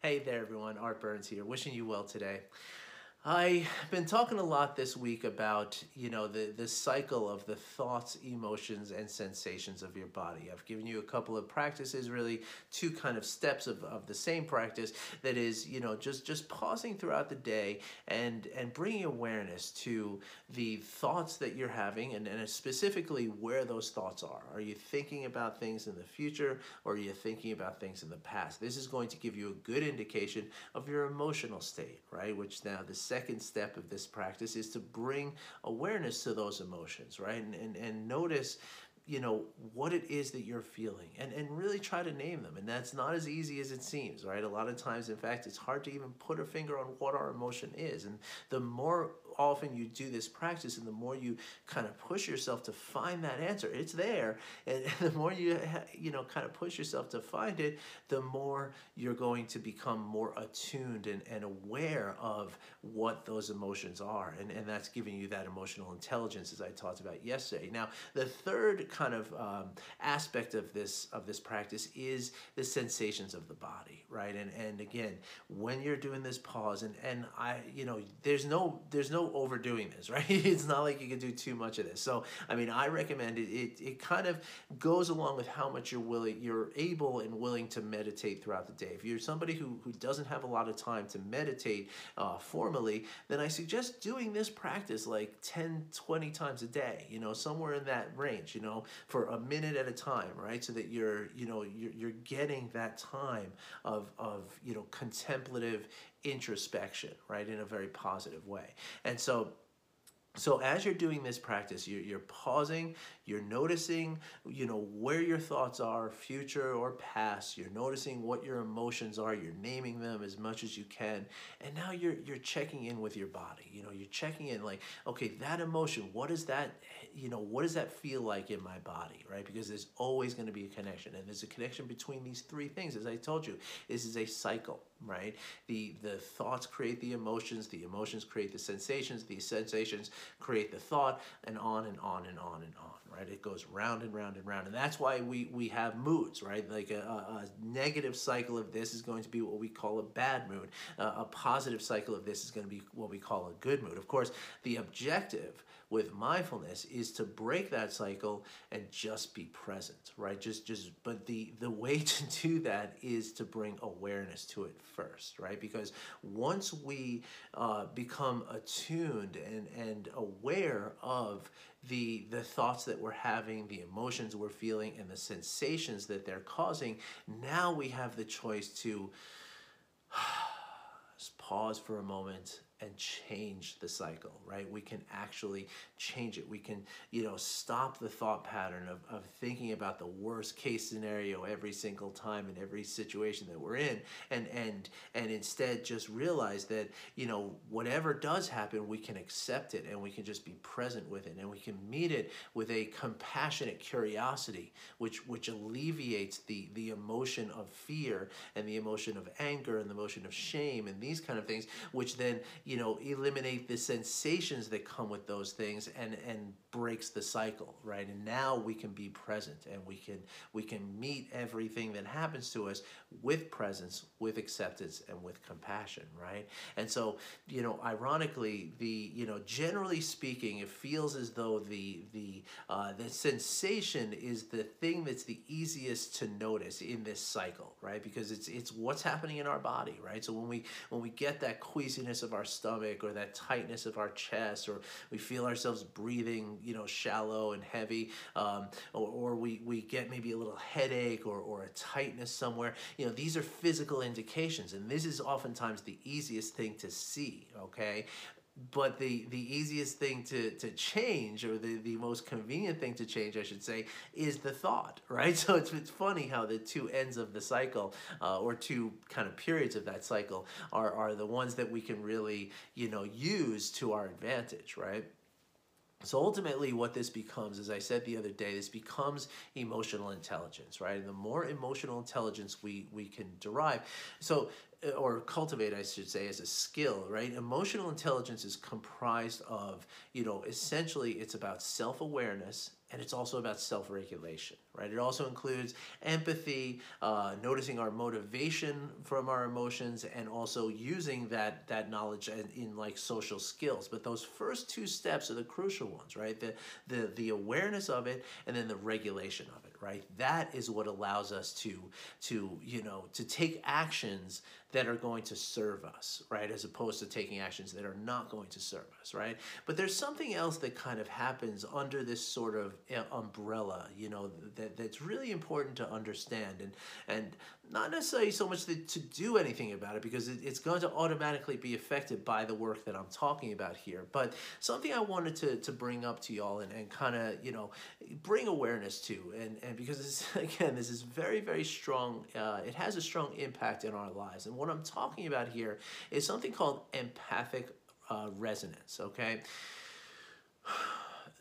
Hey there, everyone. Art Burns here, wishing you well today. I've been talking a lot this week about, you know, the, the cycle of the thoughts, emotions, and sensations of your body. I've given you a couple of practices, really two kind of steps of, of the same practice that is, you know, just, just pausing throughout the day and, and bringing awareness to the thoughts that you're having and, and specifically where those thoughts are. Are you thinking about things in the future or are you thinking about things in the past? This is going to give you a good indication of your emotional state, right? Which now the second step of this practice is to bring awareness to those emotions, right? And, and, and notice you know what it is that you're feeling and and really try to name them. And that's not as easy as it seems right? A lot of times in fact it's hard to even put a finger on what our emotion is. And the more often you do this practice and the more you kind of push yourself to find that answer it's there. And the more you you know kind of push yourself to find it the more you're going to become more attuned and, and aware of what those emotions are. And, and that's giving you that emotional intelligence as i talked about yesterday. Now the third kind of um, aspect of this of this practice is the sensations of the body right? And and again when you're doing this pause and and i you know there's no there's no overdoing this, right? It's not like you can do too much of this. So, I mean, I recommend it. It, it kind of goes along with how much you're willing, you're able and willing to meditate throughout the day. If you're somebody who, who doesn't have a lot of time to meditate uh, formally, then I suggest doing this practice like 10, 20 times a day, you know, somewhere in that range, you know, for a minute at a time, right? So that you're, you know, you're, you're getting that time of, of, you know, contemplative introspection, right, in a very positive way. And so so as you're doing this practice, you're, you're, pausing, you're noticing, you know, where your thoughts are, future or past. You're noticing what your emotions are. You're naming them as much as you can, and now you're you're checking in with your body. You know, you're checking in like, okay, that emotion. what is that, you know, what does that feel like in my body, right? Because there's always going to be a connection, and there's a connection between these three things. As I told you, this is a cycle right? The, the thoughts create the emotions, the emotions create the sensations, the sensations create the thought, and on and on and on and on, right? It goes round and round and round. And that's why we, we have moods, right? Like a, a negative cycle of this is going to be what we call a bad mood. Uh, a positive cycle of this is going to be what we call a good mood. Of course, the objective with mindfulness is to break that cycle and just be present right? Just just but the the way to do that is to bring awareness to it first right? Because once we uh, become attuned and and aware of the the thoughts that we're having the emotions we're feeling and the sensations that they're causing now we have the choice to Just pause for a moment and change the cycle, right? We can actually change it. We can, you know, stop the thought pattern of, of thinking about the worst case scenario every single time in every situation that we're in and and and instead just realize that, you know, whatever does happen, we can accept it and we can just be present with it and we can meet it with a compassionate curiosity which which alleviates the the emotion of fear and the emotion of anger and the emotion of shame and these kind of things which then you know, eliminate the sensations that come with those things and, and breaks the cycle, right? And now we can be present and we can we can meet everything that happens to us with presence, with acceptance, and with compassion, right? And so, you know, ironically, the you know, generally speaking, it feels as though the the uh, the sensation is the thing that's the easiest to notice in this cycle, right? Because it's it's what's happening in our body, right? So when we when we get that queasiness of our stomach or that tightness of our chest or we feel ourselves breathing you know shallow and heavy um, or, or we, we get maybe a little headache or, or a tightness somewhere. You know these are physical indications and this is oftentimes the easiest thing to see okay but the the easiest thing to to change or the the most convenient thing to change i should say is the thought right? So it's, it's funny how the two ends of the cycle uh, or two kind of periods of that cycle are are the ones that we can really you know use to our advantage right so ultimately what this becomes, as I said the other day, this becomes emotional intelligence, right? And the more emotional intelligence we, we can derive. So uh, or cultivate, I should say, as a skill, right? Emotional intelligence is comprised of, you know, essentially it's about self awareness and it's also about self regulation, right? It also includes empathy, uh, noticing our motivation from our emotions, and also using that, that knowledge in, in, like social skills. But those first two steps are the crucial ones, right? The, the, the awareness of it and then the regulation of it, right? That is what allows us to, to, you know, to take actions that are going to serve us, right? As opposed to taking actions that are not going to serve us, right? But there's something else that kind of happens under this sort of uh, umbrella, you know, that, that's really important to understand and, and not necessarily so much to, to do anything about it because it, it's going to automatically be affected by the work that I'm talking about here. But something I wanted to, to bring up to y'all and, and kind of, you know, bring awareness to. And, and because, this, again, this is very, very strong, uh, it has a strong impact in our lives. And what I'm talking about here is something called empathic uh, resonance, okay?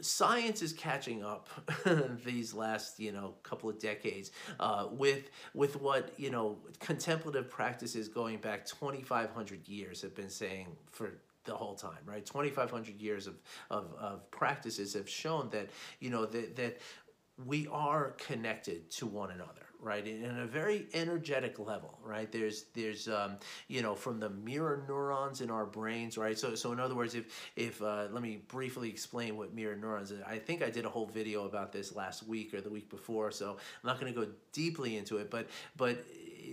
Science is catching up these last you know couple of decades uh, with with what you know contemplative practices going back 2,500 years have been saying for the whole time, right? 2,500 years of, of, of practices have shown that, you know, that, that we are connected to one another right in a very energetic level right? There's there's um, you know from the mirror neurons in our brains right? So so in other words if if uh, let me briefly explain what mirror neurons i think i did a whole video about this last week or the week before so i'm not going to go deeply into it but but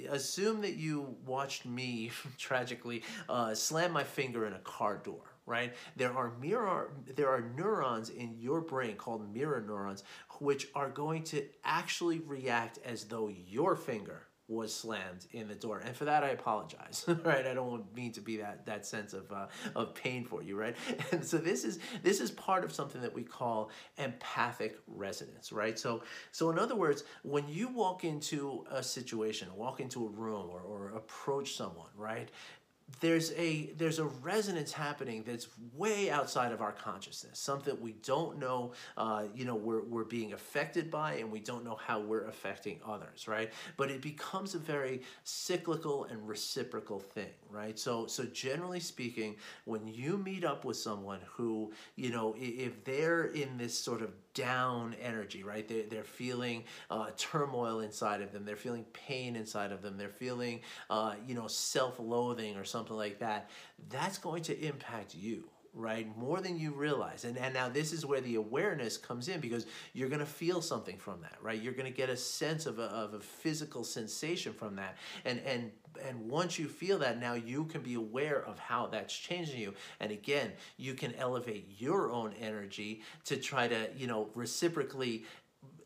assume that you watched me tragically uh, slam my finger in a car door right? There are mirror there are neurons in your brain called mirror neurons which are going to actually react as though your finger was slammed in the door. And for that i apologize right? I don't mean to be that that sense of uh, of pain for you right? And so this is this is part of something that we call empathic resonance right? So so in other words when you walk into a situation walk into a room or, or approach someone right there's a there's a resonance happening that's way outside of our consciousness something we don't know uh, you know we're, we're being affected by and we don't know how we're affecting others right? But it becomes a very cyclical and reciprocal thing right? So so generally speaking when you meet up with someone who you know if they're in this sort of down energy, right? They're, they're feeling uh, turmoil inside of them. They're feeling pain inside of them. They're feeling, uh, you know, self-loathing or something like that. That's going to impact you right? More than you realize. And, and now this is where the awareness comes in because you're going to feel something from that, right? You're going to get a sense of a, of a physical sensation from that. And, and and once you feel that now you can be aware of how that's changing you and again you can elevate your own energy to try to you know reciprocally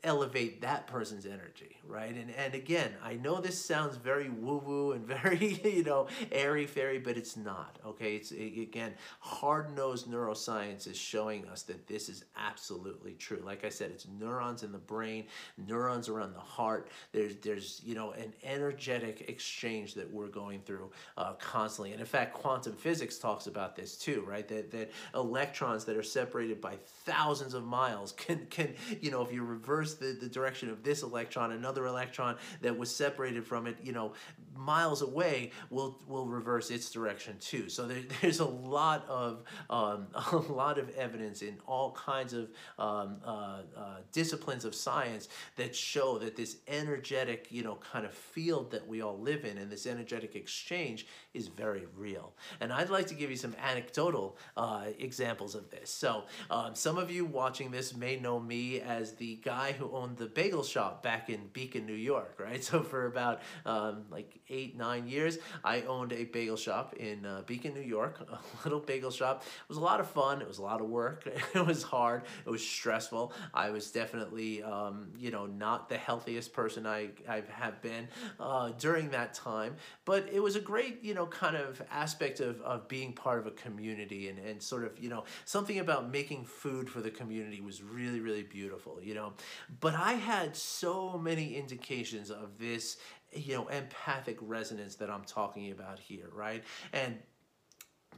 elevate that person's energy, right? And and again, I know this sounds very woo woo and very you know airy fairy, but it's not. Okay, it's again hard nosed neuroscience is showing us that this is absolutely true. Like I said, it's neurons in the brain, neurons around the heart. There's there's you know an energetic exchange that we're going through uh, constantly, and in fact, quantum physics talks about this too, right? That that electrons that are separated by thousands of miles can can you know if you reverse the, the direction of this electron, another electron that was separated from it, you know, miles away will will reverse its direction too. So there, there's a lot of um, a lot of evidence in all kinds of um, uh, uh, disciplines of science that show that this energetic, you know, kind of field that we all live in and this energetic exchange is very real. And I'd like to give you some anecdotal uh, examples of this. So um, some of you watching this may know me as the guy who owned the bagel shop back in Beacon, New York, right? So for about um, like eight, nine years, I owned a bagel shop in uh, Beacon, New York, a little bagel shop. It was a lot of fun. It was a lot of work. it was hard. It was stressful. I was definitely, um, you know, not the healthiest person I, I have been uh, during that time, but it was a great, you know, kind of aspect of, of being part of a community and, and sort of, you know, something about making food for the community was really, really beautiful, you know. But I had so many indications of this, you know, empathic resonance that I'm talking about here, right? And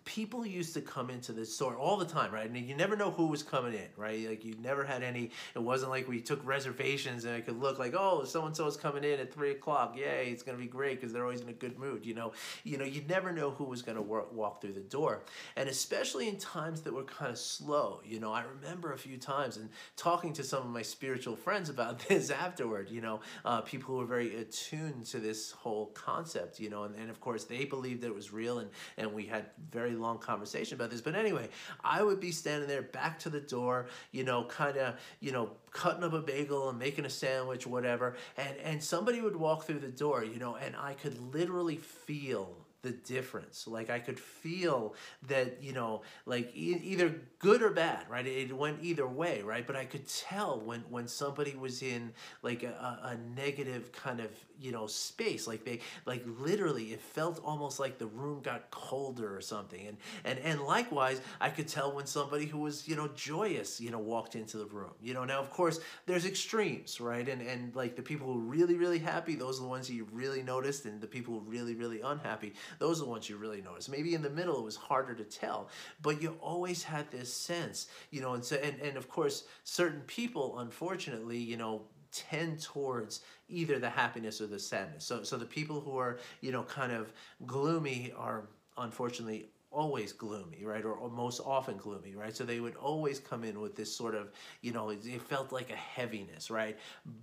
people used to come into the store all the time, right? And you never know who was coming in, right? Like you never had any. It wasn't like we took reservations and it could look like, oh, so and so is coming in at three o'clock. Yay, it's gonna be great because they're always in a good mood. You know, you know, you never know who was gonna work, walk through the door, and especially in times that were kind of slow. You know, I remember a few times and talking to some of my spiritual friends about this afterward. You know, uh, people who were very attuned to this whole concept. You know, and, and of course they believed that it was real, and and we had very long conversation about this. But anyway, I would be standing there back to the door, you know, kind of, you know, cutting up a bagel and making a sandwich, whatever. And, and somebody would walk through the door, you know, and I could literally feel the difference. Like I could feel that, you know, like e- either good or bad, right? It went either way, right? But I could tell when when somebody was in like a, a negative kind of, you know, space. Like they like literally it felt almost like the room got colder or something. And and and likewise, I could tell when somebody who was, you know, joyous, you know, walked into the room. You know, now of course there's extremes, right? And and like the people who are really, really happy, those are the ones that you really noticed, and the people who are really, really unhappy those are the ones you really notice. Maybe in the middle it was harder to tell, but you always had this sense, you know, and so and, and of course certain people unfortunately, you know, tend towards either the happiness or the sadness. So so the people who are, you know, kind of gloomy are unfortunately always gloomy, right? Or, or, most often gloomy, right? So they would always come in with this sort of, you know, it, it, felt like a heaviness, right?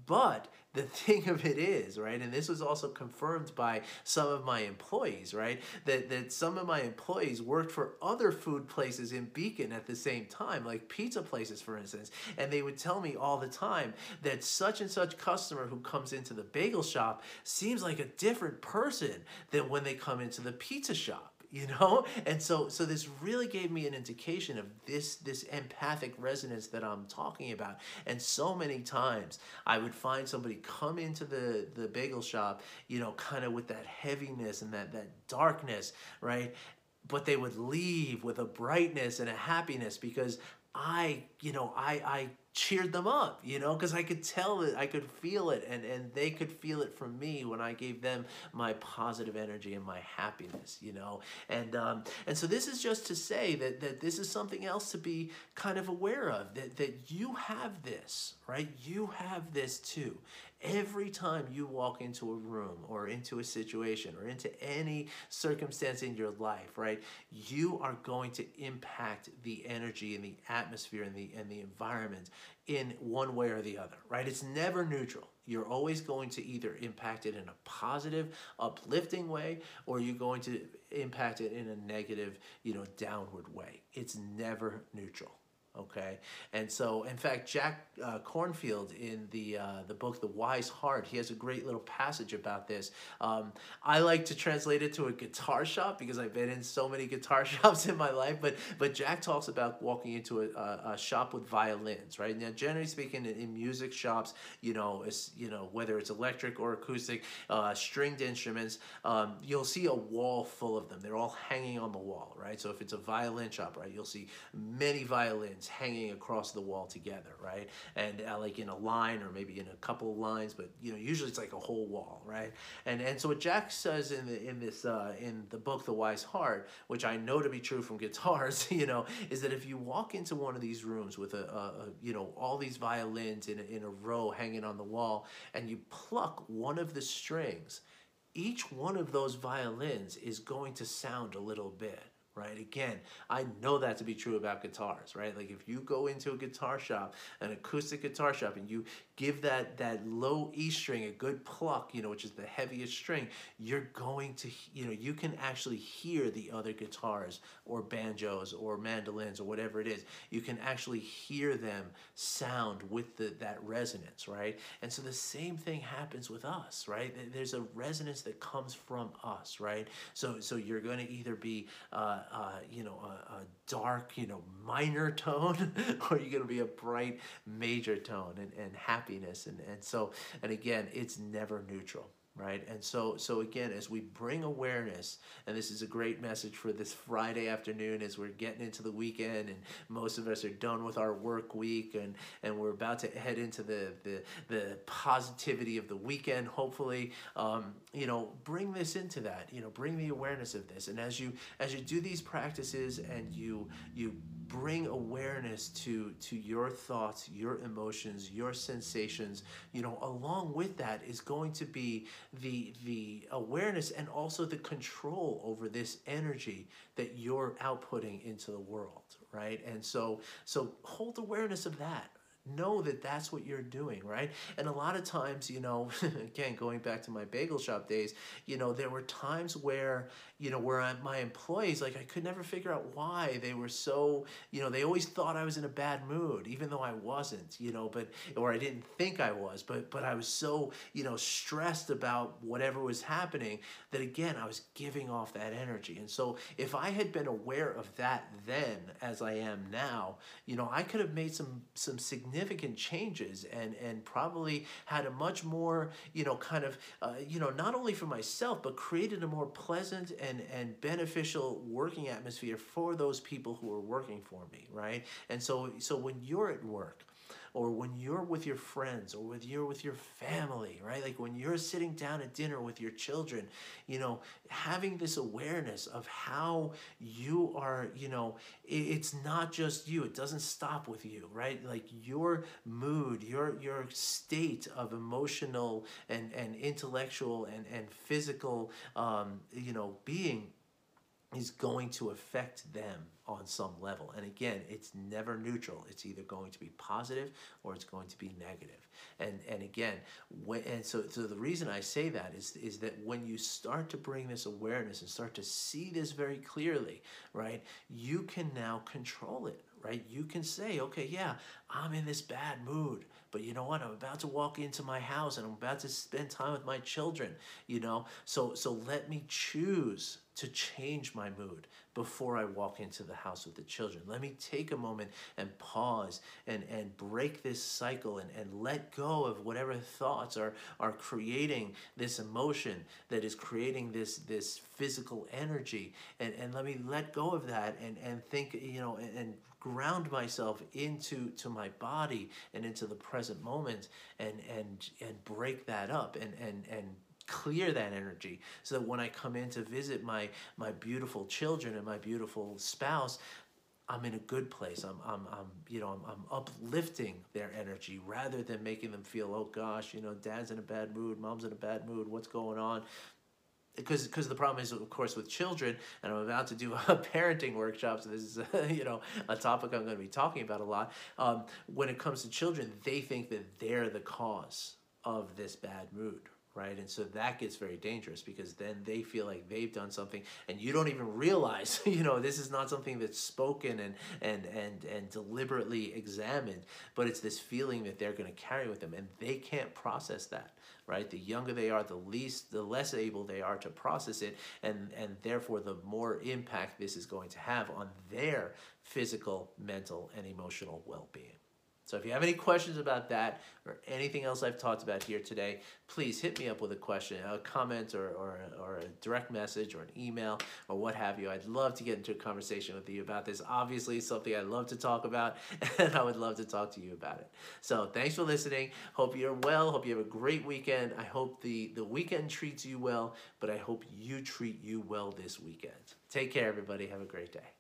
But the thing of it is, right, and this was also confirmed by some of my employees, right, that, that some of my employees worked for other food places in Beacon at the same time, like pizza places, for instance, and they would tell me all the time that such and such customer who comes into the bagel shop seems like a different person than when they come into the pizza shop you know? And so so this really gave me an indication of this this empathic resonance that i'm talking about. And so many times i would find somebody come into the the bagel shop you know kind of with that heaviness and that that darkness right? But they would leave with a brightness and a happiness because i you know i i cheered them up, you know, because I could tell it, I could feel it, and, and they could feel it from me when I gave them my positive energy and my happiness, you know. And um, and so this is just to say that, that this is something else to be kind of aware of, that, that you have this, right? You have this too. Every time you walk into a room or into a situation or into any circumstance in your life, right, you are going to impact the energy and the atmosphere and the and the environment in one way or the other, right? It's never neutral. You're always going to either impact it in a positive, uplifting way, or you're going to impact it in a negative, you know, downward way. It's never neutral okay? And so in fact jack uh, kornfield in the uh, the book the wise heart he has a great little passage about this. Um, i like to translate it to a guitar shop because i've been in so many guitar shops in my life but but jack talks about walking into a, a, a shop with violins right? Now generally speaking in, in, music shops you know it's you know whether it's electric or acoustic uh, stringed instruments um, you'll see a wall full of them. They're all hanging on the wall right? So if it's a violin shop right you'll see many violins hanging across the wall together, right? And uh, like in a line or maybe in a couple of lines, but you know, usually it's like a whole wall, right? And and so what Jack says in the in this uh, in the book The Wise Heart, which I know to be true from guitars, you know, is that if you walk into one of these rooms with a, a, a you know all these violins in a, in a row hanging on the wall, and you pluck one of the strings, each one of those violins is going to sound a little bit right? Again, I know that to be true about guitars, right? Like if you go into a guitar shop, an acoustic guitar shop, and you give that that low E string a good pluck, you know, which is the heaviest string, you're going to, you know, you can actually hear the other guitars or banjos or mandolins or whatever it is. You can actually hear them sound with the, that resonance, right? And so the same thing happens with us, right? There's a resonance that comes from us, right? So so you're going to either be uh, uh, you know, a, a, dark, you know, minor tone, or you're going to be a bright major tone and, and happiness. And, and so, and again, it's never neutral. right and so so again as we bring awareness and this is a great message for this friday afternoon as we're getting into the weekend and most of us are done with our work week and and we're about to head into the the, the positivity of the weekend hopefully um, you know bring this into that you know bring the awareness of this and as you as you do these practices and you you bring awareness to to your thoughts your emotions your sensations you know along with that is going to be the the awareness and also the control over this energy that you're outputting into the world right? And so so hold awareness of that know that that's what you're doing, right? And a lot of times, you know, again, going back to my bagel shop days, you know, there were times where, you know, where I, my employees, like, I could never figure out why they were so, you know, they always thought I was in a bad mood, even though I wasn't, you know, but, or I didn't think I was, but, but I was so, you know, stressed about whatever was happening that, again, I was giving off that energy. And so if I had been aware of that then as I am now, you know, I could have made some, some significant significant changes and and probably had a much more you know kind of uh, you know not only for myself but created a more pleasant and and beneficial working atmosphere for those people who are working for me right? And so so when you're at work or when you're with your friends or with you're with your family, right? Like when you're sitting down at dinner with your children, you know, having this awareness of how you are, you know, it's not just you. It doesn't stop with you, right? Like your mood, your your state of emotional and and intellectual and and physical, um, you know, being is going to affect them on some level. And again, it's never neutral. It's either going to be positive or it's going to be negative. And and again, when, and so so the reason I say that is is that when you start to bring this awareness and start to see this very clearly, right? You can now control it right? You can say, okay, yeah, I'm in this bad mood, but you know what? I'm about to walk into my house and I'm about to spend time with my children, you know? So so let me choose to change my mood before I walk into the house with the children. Let me take a moment and pause and, and break this cycle and, and let go of whatever thoughts are, are creating this emotion that is creating this, this physical energy. And, and let me let go of that and, and think, you know, and, and ground myself into to my body and into the present moment and and and break that up and and and clear that energy so that when I come in to visit my my beautiful children and my beautiful spouse I'm in a good place. I'm, I'm, I'm you know, I'm, I'm uplifting their energy rather than making them feel, oh gosh, you know, dad's in a bad mood, mom's in a bad mood, what's going on? Because because the problem is of course with children and i'm about to do a parenting workshop so this is you know a topic i'm going to be talking about a lot um, when it comes to children they think that they're the cause of this bad mood right? And so that gets very dangerous because then they feel like they've done something and you don't even realize, you know, this is not something that's spoken and and and and deliberately examined, but it's this feeling that they're going to carry with them and they can't process that, right? The younger they are, the least the less able they are to process it and and therefore the more impact this is going to have on their physical, mental and emotional well-being. So if you have any questions about that or anything else I've talked about here today, please hit me up with a question, a comment or, or, or a direct message or an email or what have you. I'd love to get into a conversation with you about this. Obviously, it's something I love to talk about and I would love to talk to you about it. So thanks for listening. Hope you're well. Hope you have a great weekend. I hope the, the weekend treats you well, but I hope you treat you well this weekend. Take care, everybody. Have a great day.